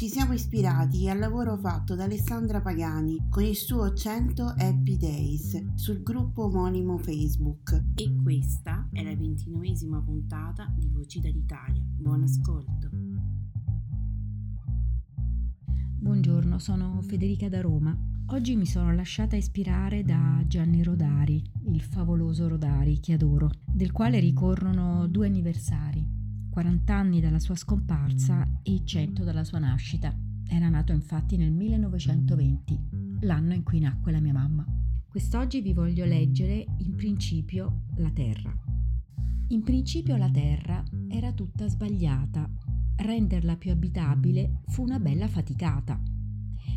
Ci siamo ispirati al lavoro fatto da Alessandra Pagani con il suo 100 Happy Days sul gruppo omonimo Facebook. E questa è la ventinovesima puntata di Vocida d'Italia. Buon ascolto. Buongiorno, sono Federica da Roma. Oggi mi sono lasciata ispirare da Gianni Rodari, il favoloso Rodari che adoro, del quale ricorrono due anniversari. 40 anni dalla sua scomparsa e 100 dalla sua nascita. Era nato infatti nel 1920, l'anno in cui nacque la mia mamma. Quest'oggi vi voglio leggere in principio la terra. In principio la terra era tutta sbagliata. Renderla più abitabile fu una bella faticata.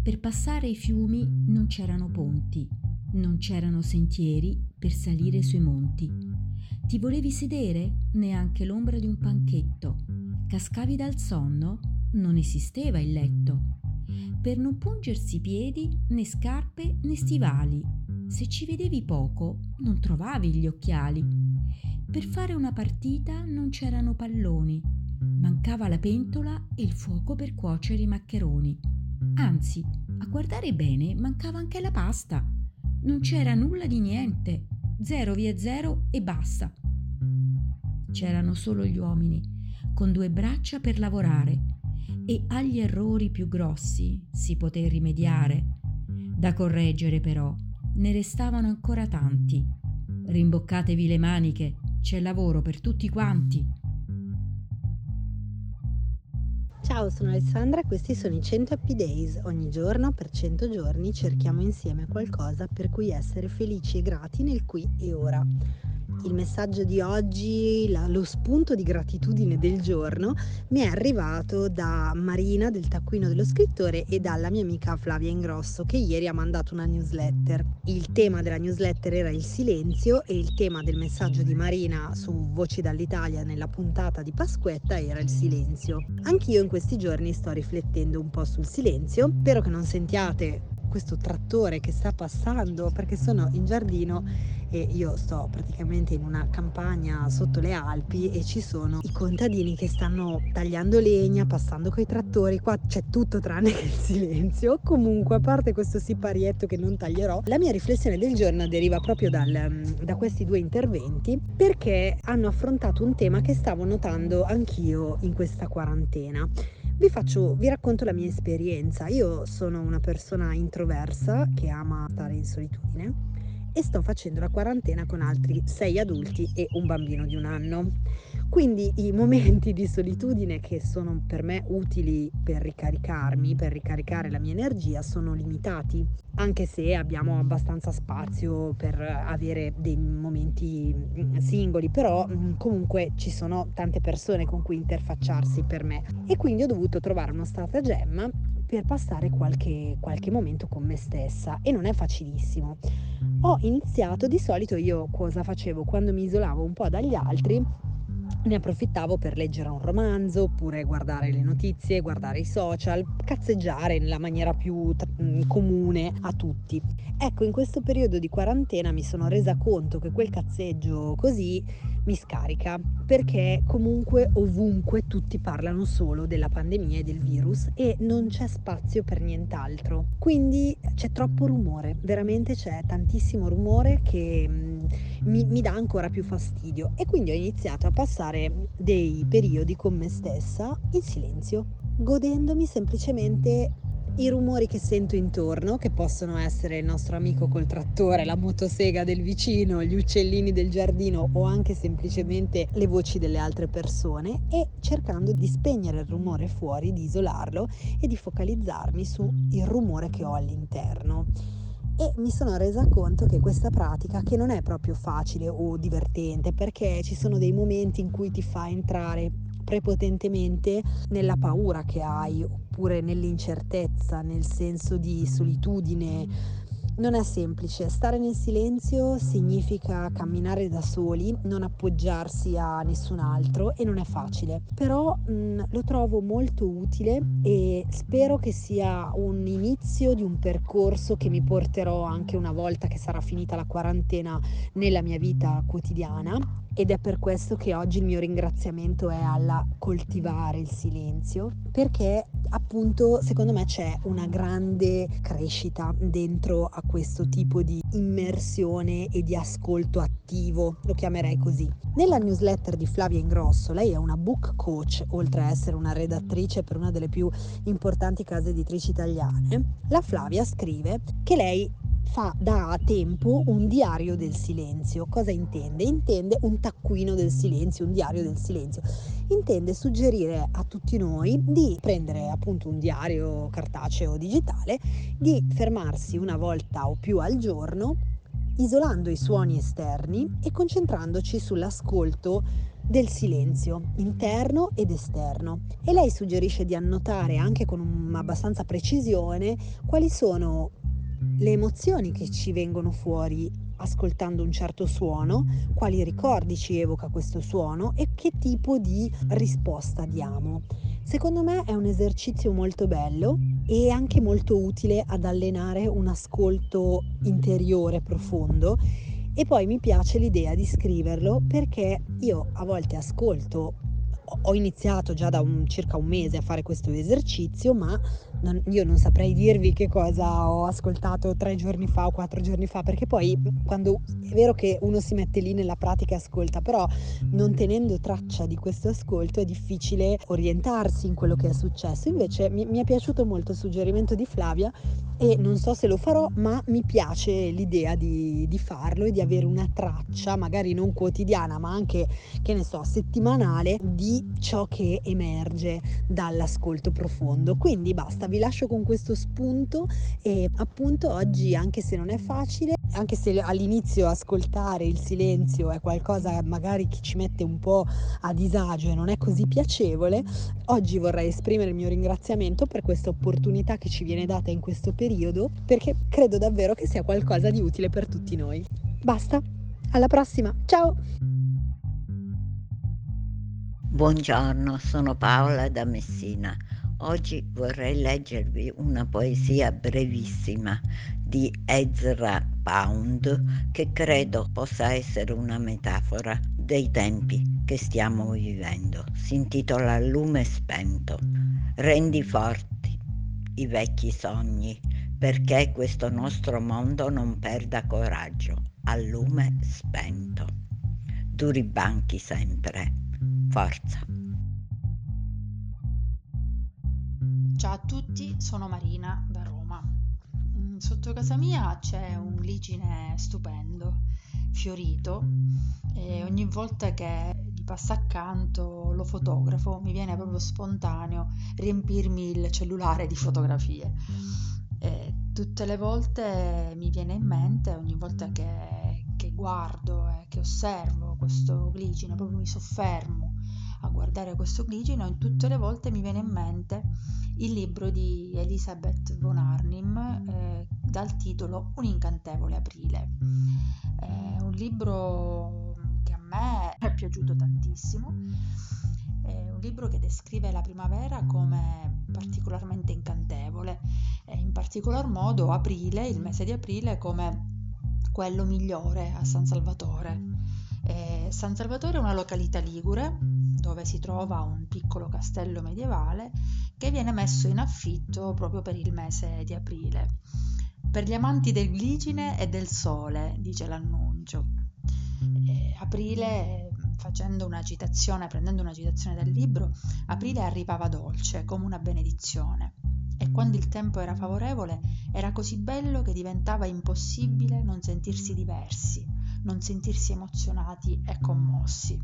Per passare i fiumi non c'erano ponti, non c'erano sentieri per salire sui monti ti volevi sedere? Neanche l'ombra di un panchetto. Cascavi dal sonno? Non esisteva il letto. Per non pungersi piedi, né scarpe né stivali. Se ci vedevi poco, non trovavi gli occhiali. Per fare una partita non c'erano palloni. Mancava la pentola e il fuoco per cuocere i maccheroni. Anzi, a guardare bene, mancava anche la pasta. Non c'era nulla di niente 0 via 0 e basta. C'erano solo gli uomini, con due braccia per lavorare, e agli errori più grossi si poté rimediare. Da correggere però ne restavano ancora tanti. Rimboccatevi le maniche, c'è lavoro per tutti quanti. Ciao, sono Alessandra e questi sono i 100 Happy Days. Ogni giorno, per 100 giorni, cerchiamo insieme qualcosa per cui essere felici e grati nel qui e ora il messaggio di oggi, la, lo spunto di gratitudine del giorno mi è arrivato da Marina del Taccuino dello Scrittore e dalla mia amica Flavia Ingrosso che ieri ha mandato una newsletter. Il tema della newsletter era il silenzio e il tema del messaggio di Marina su Voci dall'Italia nella puntata di Pasquetta era il silenzio. Anch'io in questi giorni sto riflettendo un po' sul silenzio, spero che non sentiate questo trattore che sta passando perché sono in giardino e io sto praticamente in una campagna sotto le Alpi e ci sono i contadini che stanno tagliando legna, passando coi trattori, qua c'è tutto tranne che il silenzio. Comunque, a parte questo siparietto che non taglierò, la mia riflessione del giorno deriva proprio dal, da questi due interventi perché hanno affrontato un tema che stavo notando anch'io in questa quarantena. Vi, faccio, vi racconto la mia esperienza. Io sono una persona introversa che ama stare in solitudine e sto facendo la quarantena con altri sei adulti e un bambino di un anno. Quindi i momenti di solitudine che sono per me utili per ricaricarmi, per ricaricare la mia energia, sono limitati, anche se abbiamo abbastanza spazio per avere dei momenti mm, singoli, però mm, comunque ci sono tante persone con cui interfacciarsi per me e quindi ho dovuto trovare uno stratagemma per passare qualche, qualche momento con me stessa e non è facilissimo. Ho iniziato, di solito io cosa facevo quando mi isolavo un po' dagli altri? ne approfittavo per leggere un romanzo oppure guardare le notizie, guardare i social, cazzeggiare nella maniera più t- comune a tutti. Ecco, in questo periodo di quarantena mi sono resa conto che quel cazzeggio così mi scarica perché comunque ovunque tutti parlano solo della pandemia e del virus e non c'è spazio per nient'altro. Quindi c'è troppo rumore, veramente c'è tantissimo rumore che mm, mi, mi dà ancora più fastidio e quindi ho iniziato a passare dei periodi con me stessa in silenzio, godendomi semplicemente i rumori che sento intorno, che possono essere il nostro amico col trattore, la motosega del vicino, gli uccellini del giardino o anche semplicemente le voci delle altre persone e cercando di spegnere il rumore fuori, di isolarlo e di focalizzarmi sul rumore che ho all'interno. E mi sono resa conto che questa pratica che non è proprio facile o divertente perché ci sono dei momenti in cui ti fa entrare prepotentemente nella paura che hai oppure nell'incertezza, nel senso di solitudine, non è semplice, stare nel silenzio significa camminare da soli, non appoggiarsi a nessun altro e non è facile, però mh, lo trovo molto utile e spero che sia un inizio di un percorso che mi porterò anche una volta che sarà finita la quarantena nella mia vita quotidiana ed è per questo che oggi il mio ringraziamento è alla coltivare il silenzio perché appunto secondo me c'è una grande crescita dentro a questo tipo di immersione e di ascolto attivo, lo chiamerei così. Nella newsletter di Flavia Ingrosso, lei è una book coach, oltre a essere una redattrice per una delle più importanti case editrici italiane, la Flavia scrive che lei fa da tempo un diario del silenzio. Cosa intende? Intende un taccuino del silenzio, un diario del silenzio. Intende suggerire a tutti noi di prendere appunto un diario cartaceo digitale, di fermarsi una volta o più al giorno, isolando i suoni esterni e concentrandoci sull'ascolto del silenzio interno ed esterno e lei suggerisce di annotare anche con abbastanza precisione quali sono le emozioni che ci vengono fuori ascoltando un certo suono, quali ricordi ci evoca questo suono e che tipo di risposta diamo. Secondo me è un esercizio molto bello e anche molto utile ad allenare un ascolto interiore profondo e poi mi piace l'idea di scriverlo perché io a volte ascolto ho iniziato già da un, circa un mese a fare questo esercizio, ma non, io non saprei dirvi che cosa ho ascoltato tre giorni fa o quattro giorni fa, perché poi quando è vero che uno si mette lì nella pratica e ascolta, però non tenendo traccia di questo ascolto è difficile orientarsi in quello che è successo. Invece mi, mi è piaciuto molto il suggerimento di Flavia e non so se lo farò, ma mi piace l'idea di, di, farlo e di avere una traccia, magari non quotidiana, ma anche, che ne so, settimanale, di ciò che emerge dall'ascolto profondo. Quindi basta, vi lascio con questo spunto e appunto oggi, anche se non è facile, anche se all'inizio ascoltare il silenzio è qualcosa magari che ci mette un po' a disagio e non è così piacevole, oggi vorrei esprimere il mio ringraziamento per questa opportunità che ci viene data in questo periodo perché credo davvero che sia qualcosa di utile per tutti noi. Basta, alla prossima, ciao! Buongiorno, sono Paola da Messina. Oggi vorrei leggervi una poesia brevissima di Ezra Pound che credo possa essere una metafora dei tempi che stiamo vivendo. Si intitola Lume spento. Rendi forti i vecchi sogni perché questo nostro mondo non perda coraggio al lume spento. Duri banchi sempre. Forza. Ciao a tutti, sono Marina da Roma. Mm, sotto casa mia c'è un glicine stupendo, fiorito, e ogni volta che gli passa accanto lo fotografo mi viene proprio spontaneo riempirmi il cellulare di fotografie. E tutte le volte mi viene in mente, ogni volta che, che guardo e che osservo questo glicine, proprio mi soffermo a guardare questo glicine, e tutte le volte mi viene in mente il libro di Elisabeth von Arnim eh, dal titolo Un incantevole aprile. È un libro che a me è piaciuto tantissimo, è un libro che descrive la primavera come particolarmente incantevole e in particolar modo aprile, il mese di aprile, come quello migliore a San Salvatore Eh, San Salvatore è una località ligure dove si trova un piccolo castello medievale che viene messo in affitto proprio per il mese di aprile. Per gli amanti del glicine e del sole, dice l'annuncio. Eh, aprile, facendo una citazione, prendendo una citazione dal libro, aprile arrivava dolce, come una benedizione. E quando il tempo era favorevole, era così bello che diventava impossibile non sentirsi diversi, non sentirsi emozionati e commossi.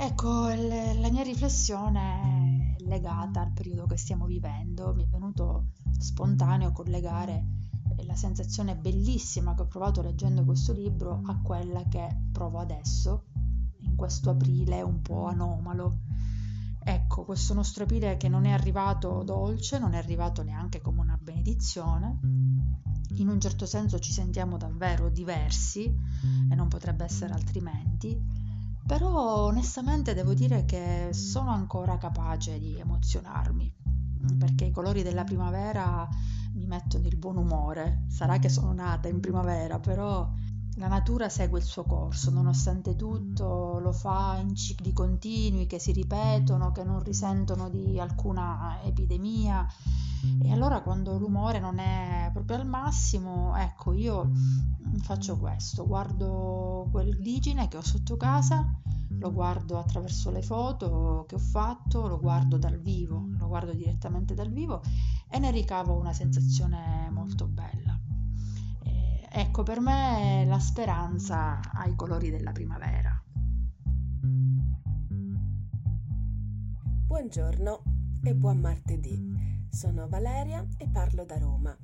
Ecco, la mia riflessione legata al periodo che stiamo vivendo. Mi è venuto spontaneo collegare la sensazione bellissima che ho provato leggendo questo libro a quella che provo adesso, in questo aprile un po' anomalo. Ecco, questo nostro aprile che non è arrivato dolce, non è arrivato neanche come una benedizione, in un certo senso ci sentiamo davvero diversi e non potrebbe essere altrimenti, però onestamente devo dire che sono ancora capace di emozionarmi, perché i colori della primavera mi mettono il buon umore. Sarà che sono nata in primavera, però la natura segue il suo corso, nonostante tutto lo fa in cicli continui che si ripetono, che non risentono di alcuna epidemia. E allora quando l'umore non è proprio al massimo, ecco, io faccio questo, guardo quel gligine che ho sotto casa, lo guardo attraverso le foto che ho fatto, lo guardo dal vivo, lo guardo direttamente dal vivo e ne ricavo una sensazione molto bella. Ecco, per me la speranza ha i colori della primavera. Buongiorno e buon martedì. Sono Valeria e parlo da Roma.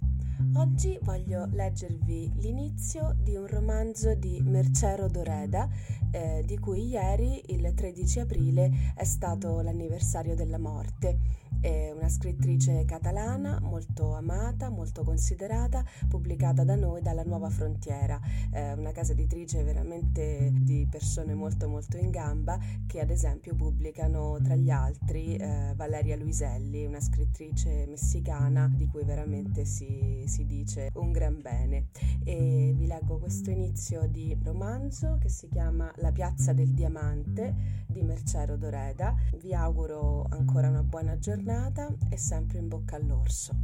Oggi voglio leggervi l'inizio di un romanzo di Mercero Doreda, eh, di cui ieri, il 13 aprile, è stato l'anniversario della morte. È una scrittrice catalana molto amata, molto considerata, pubblicata da noi dalla Nuova Frontiera, eh, una casa editrice veramente di persone molto molto in gamba che ad esempio pubblicano tra gli altri eh, Valeria Luiselli, una scrittrice messicana di cui veramente si, si dice un gran bene. E vi leggo questo inizio di romanzo che si chiama La piazza del diamante di Mercero Doreda. Vi auguro ancora una buona giornata giornata e sempre in bocca all'orso.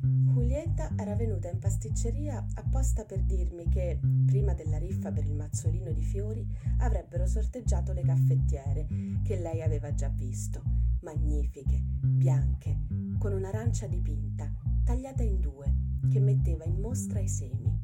Julietta era venuta in pasticceria apposta per dirmi che, prima della riffa per il mazzolino di fiori, avrebbero sorteggiato le caffettiere, che lei aveva già visto, magnifiche, bianche, con un'arancia dipinta, tagliata in due, che metteva in mostra i semi.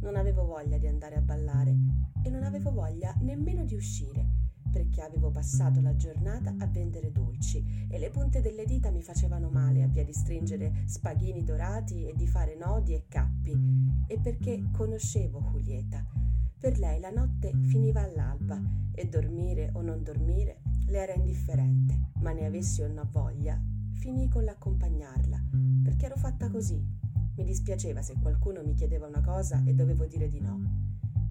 Non avevo voglia di andare a ballare e non avevo voglia nemmeno di uscire perché avevo passato la giornata a vendere dolci e le punte delle dita mi facevano male a via di stringere spaghini dorati e di fare nodi e cappi, e perché conoscevo Julieta. Per lei la notte finiva all'alba e dormire o non dormire le era indifferente, ma ne avessi o no voglia, finii con l'accompagnarla, perché ero fatta così. Mi dispiaceva se qualcuno mi chiedeva una cosa e dovevo dire di no.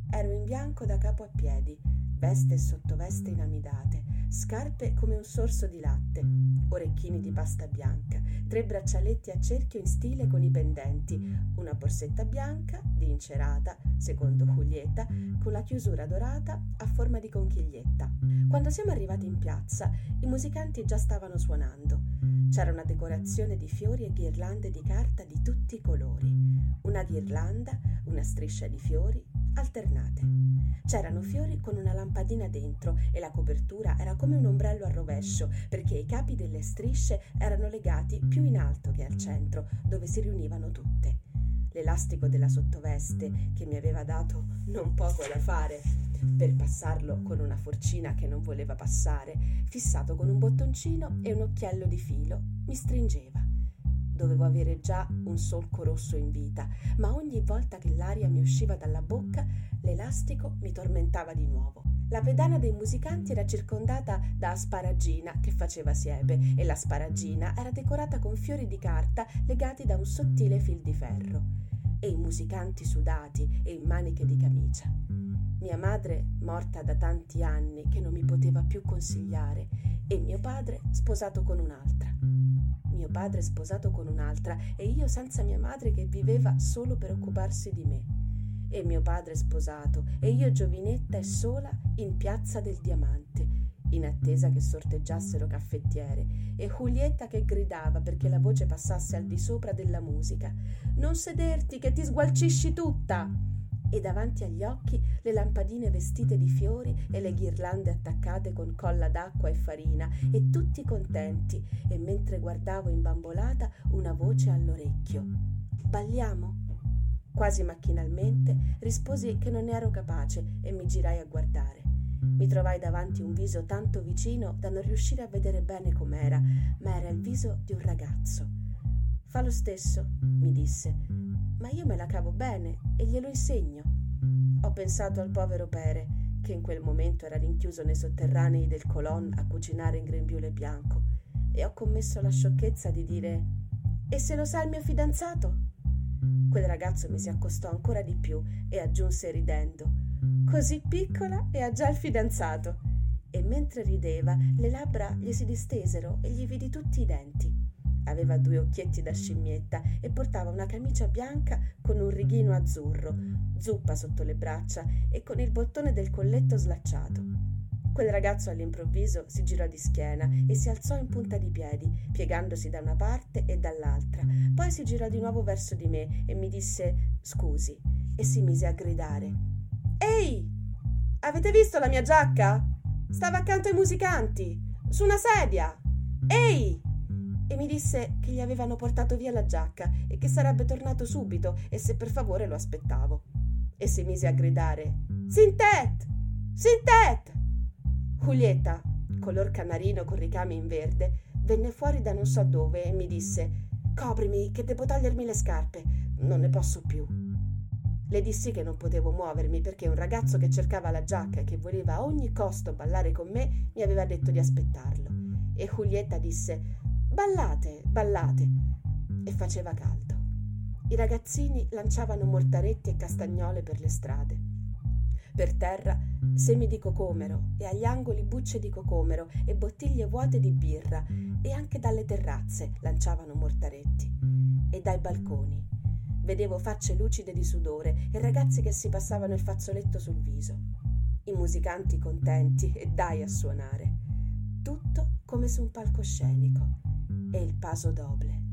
Ero in bianco da capo a piedi, veste e sottoveste inamidate, scarpe come un sorso di latte, orecchini di pasta bianca, tre braccialetti a cerchio in stile con i pendenti, una borsetta bianca di incerata, secondo Julietta, con la chiusura dorata a forma di conchiglietta. Quando siamo arrivati in piazza, i musicanti già stavano suonando. C'era una decorazione di fiori e ghirlande di carta di tutti i colori. Una ghirlanda, una striscia di fiori, alternate. C'erano fiori con una lampadina dentro e la copertura era come un ombrello a rovescio perché i capi delle strisce erano legati più in alto che al centro, dove si riunivano tutte. L'elastico della sottoveste, che mi aveva dato non poco da fare per passarlo con una forcina che non voleva passare, fissato con un bottoncino e un occhiello di filo, mi stringeva. Dovevo avere già un solco rosso in vita, ma ogni volta che l'aria mi usciva dalla bocca, l'elastico mi tormentava di nuovo. La pedana dei musicanti era circondata da asparagina che faceva siepe e la sparagina era decorata con fiori di carta legati da un sottile fil di ferro. E i musicanti sudati e in maniche di camicia. Mia madre, morta da tanti anni, che non mi poteva più consigliare, e mio padre sposato con un'altra mio padre sposato con un'altra e io senza mia madre che viveva solo per occuparsi di me. e mio padre sposato e io giovinetta e sola in piazza del Diamante, in attesa che sorteggiassero caffettiere, e Julietta che gridava perché la voce passasse al di sopra della musica. Non sederti che ti sgualcisci tutta! E davanti agli occhi le lampadine vestite di fiori e le ghirlande attaccate con colla d'acqua e farina, e tutti contenti, e mentre guardavo imbambolata una voce all'orecchio. Balliamo? Quasi macchinalmente risposi che non ero capace e mi girai a guardare. Mi trovai davanti un viso tanto vicino da non riuscire a vedere bene com'era, ma era il viso di un ragazzo. Fa lo stesso, mi disse, ma io me la cavo bene e glielo insegno. Ho pensato al povero Pere, che in quel momento era rinchiuso nei sotterranei del colon a cucinare in grembiule bianco, e ho commesso la sciocchezza di dire: E se lo sa il mio fidanzato? Quel ragazzo mi si accostò ancora di più e aggiunse ridendo: Così piccola e ha già il fidanzato. E mentre rideva, le labbra gli si distesero e gli vidi tutti i denti. Aveva due occhietti da scimmietta e portava una camicia bianca con un righino azzurro, zuppa sotto le braccia e con il bottone del colletto slacciato. Quel ragazzo all'improvviso si girò di schiena e si alzò in punta di piedi, piegandosi da una parte e dall'altra. Poi si girò di nuovo verso di me e mi disse scusi e si mise a gridare. Ehi! Avete visto la mia giacca? Stava accanto ai musicanti, su una sedia. Ehi! E mi disse che gli avevano portato via la giacca e che sarebbe tornato subito e se per favore lo aspettavo. E si mise a gridare: Sintet! Sintet! Julietta, color canarino con ricami in verde, venne fuori da non so dove e mi disse: Coprimi, che devo togliermi le scarpe, non ne posso più. Le dissi che non potevo muovermi perché un ragazzo che cercava la giacca e che voleva a ogni costo ballare con me mi aveva detto di aspettarlo. E Julietta disse: Ballate, ballate. E faceva caldo. I ragazzini lanciavano mortaretti e castagnole per le strade. Per terra semi di cocomero e agli angoli bucce di cocomero e bottiglie vuote di birra e anche dalle terrazze lanciavano mortaretti. E dai balconi vedevo facce lucide di sudore e ragazzi che si passavano il fazzoletto sul viso. I musicanti contenti e dai a suonare. Tutto come su un palcoscenico e il paso doble.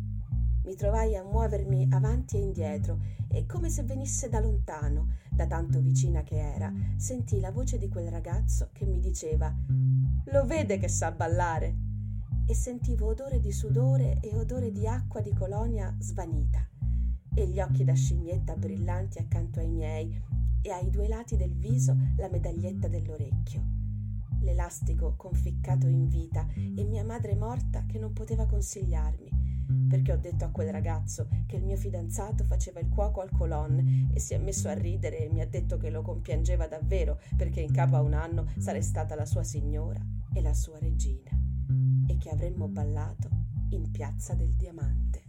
Mi trovai a muovermi avanti e indietro e come se venisse da lontano, da tanto vicina che era, sentii la voce di quel ragazzo che mi diceva Lo vede che sa ballare? E sentivo odore di sudore e odore di acqua di colonia svanita e gli occhi da scimmietta brillanti accanto ai miei e ai due lati del viso la medaglietta dell'orecchio l'elastico conficcato in vita e mia madre morta che non poteva consigliarmi, perché ho detto a quel ragazzo che il mio fidanzato faceva il cuoco al colon e si è messo a ridere e mi ha detto che lo compiangeva davvero perché in capo a un anno sarei stata la sua signora e la sua regina e che avremmo ballato in piazza del diamante.